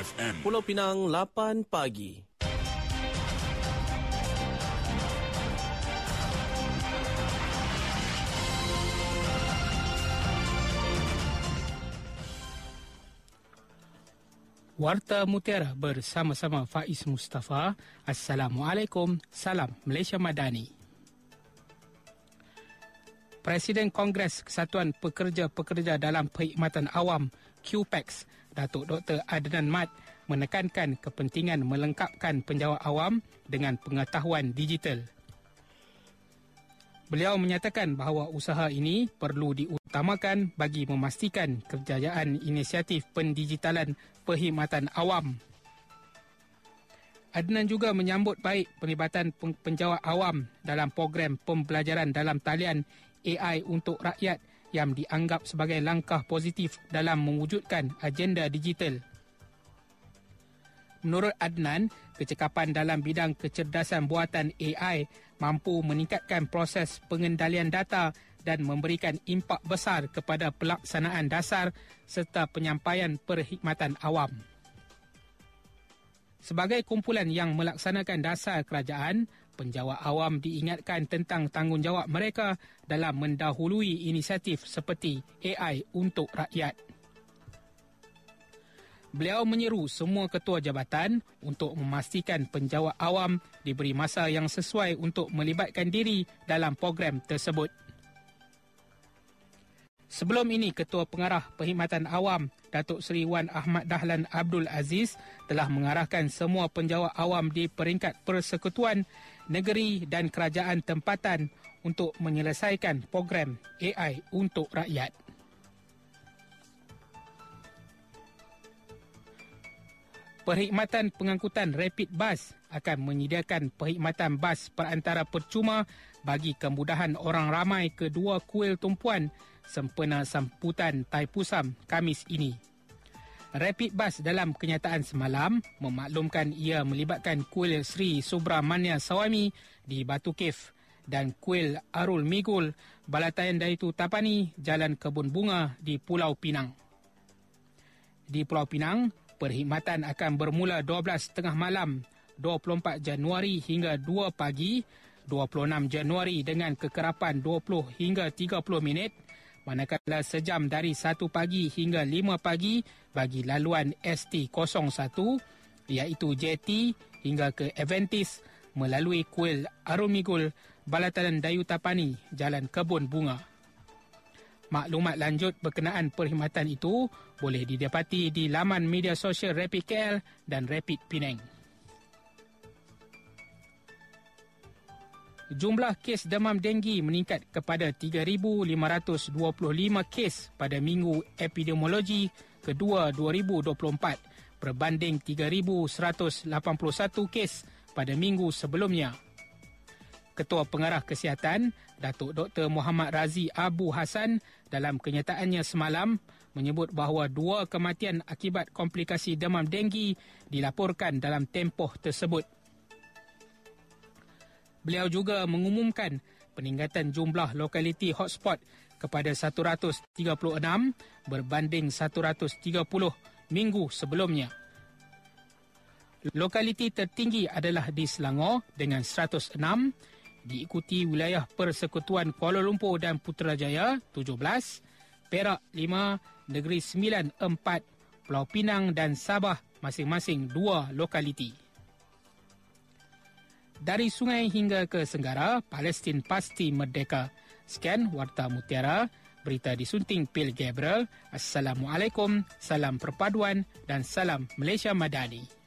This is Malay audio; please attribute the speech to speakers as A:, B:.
A: FM.
B: Pulau Pinang 8 pagi.
C: Warta Mutiara bersama-sama Faiz Mustafa. Assalamualaikum. Salam Malaysia Madani. Presiden Kongres Kesatuan Pekerja-Pekerja dalam Perkhidmatan Awam QPEX, Datuk Dr. Adnan Mat menekankan kepentingan melengkapkan penjawat awam dengan pengetahuan digital Beliau menyatakan bahawa usaha ini perlu diutamakan bagi memastikan kejayaan inisiatif pendigitalan perkhidmatan awam. Adnan juga menyambut baik penlibatan penjawat awam dalam program pembelajaran dalam talian AI untuk rakyat yang dianggap sebagai langkah positif dalam mewujudkan agenda digital. Menurut Adnan, kecekapan dalam bidang kecerdasan buatan AI mampu meningkatkan proses pengendalian data dan memberikan impak besar kepada pelaksanaan dasar serta penyampaian perkhidmatan awam. Sebagai kumpulan yang melaksanakan dasar kerajaan, penjawat awam diingatkan tentang tanggungjawab mereka dalam mendahului inisiatif seperti AI untuk rakyat. Beliau menyeru semua ketua jabatan untuk memastikan penjawat awam diberi masa yang sesuai untuk melibatkan diri dalam program tersebut. Sebelum ini, Ketua Pengarah Perkhidmatan Awam Datuk Seri Wan Ahmad Dahlan Abdul Aziz telah mengarahkan semua penjawat awam di peringkat persekutuan, negeri dan kerajaan tempatan untuk menyelesaikan program AI untuk rakyat. Perkhidmatan pengangkutan Rapid Bus akan menyediakan perkhidmatan bas perantara percuma bagi kemudahan orang ramai ke dua kuil tumpuan sempena samputan Taipusam Kamis ini. Rapid Bus dalam kenyataan semalam memaklumkan ia melibatkan kuil Sri Subramania Sawami di Batu Cave dan kuil Arul Migul Balatayan Daitu Tapani Jalan Kebun Bunga di Pulau Pinang. Di Pulau Pinang, perkhidmatan akan bermula 12.30 malam 24 Januari hingga 2 pagi 26 Januari dengan kekerapan 20 hingga 30 minit manakala sejam dari 1 pagi hingga 5 pagi bagi laluan ST01 iaitu JT hingga ke Aventis melalui kuil Arumigul Balatanan Dayu Tapani Jalan Kebun Bunga. Maklumat lanjut berkenaan perkhidmatan itu boleh didapati di laman media sosial Rapid KL dan Rapid Penang. Jumlah kes demam denggi meningkat kepada 3,525 kes pada minggu epidemiologi kedua 2024 berbanding 3,181 kes pada minggu sebelumnya. Ketua Pengarah Kesihatan, Datuk Dr. Muhammad Razi Abu Hassan dalam kenyataannya semalam menyebut bahawa dua kematian akibat komplikasi demam denggi dilaporkan dalam tempoh tersebut. Beliau juga mengumumkan peningkatan jumlah lokaliti hotspot kepada 136 berbanding 130 minggu sebelumnya. Lokaliti tertinggi adalah di Selangor dengan 106 diikuti wilayah Persekutuan Kuala Lumpur dan Putrajaya 17, Perak 5, Negeri Sembilan 4, Pulau Pinang dan Sabah masing-masing 2 lokaliti. Dari sungai hingga ke Senggara, Palestin pasti merdeka. Sekian Warta Mutiara, berita disunting Pil Gabriel. Assalamualaikum, salam perpaduan dan salam Malaysia Madani.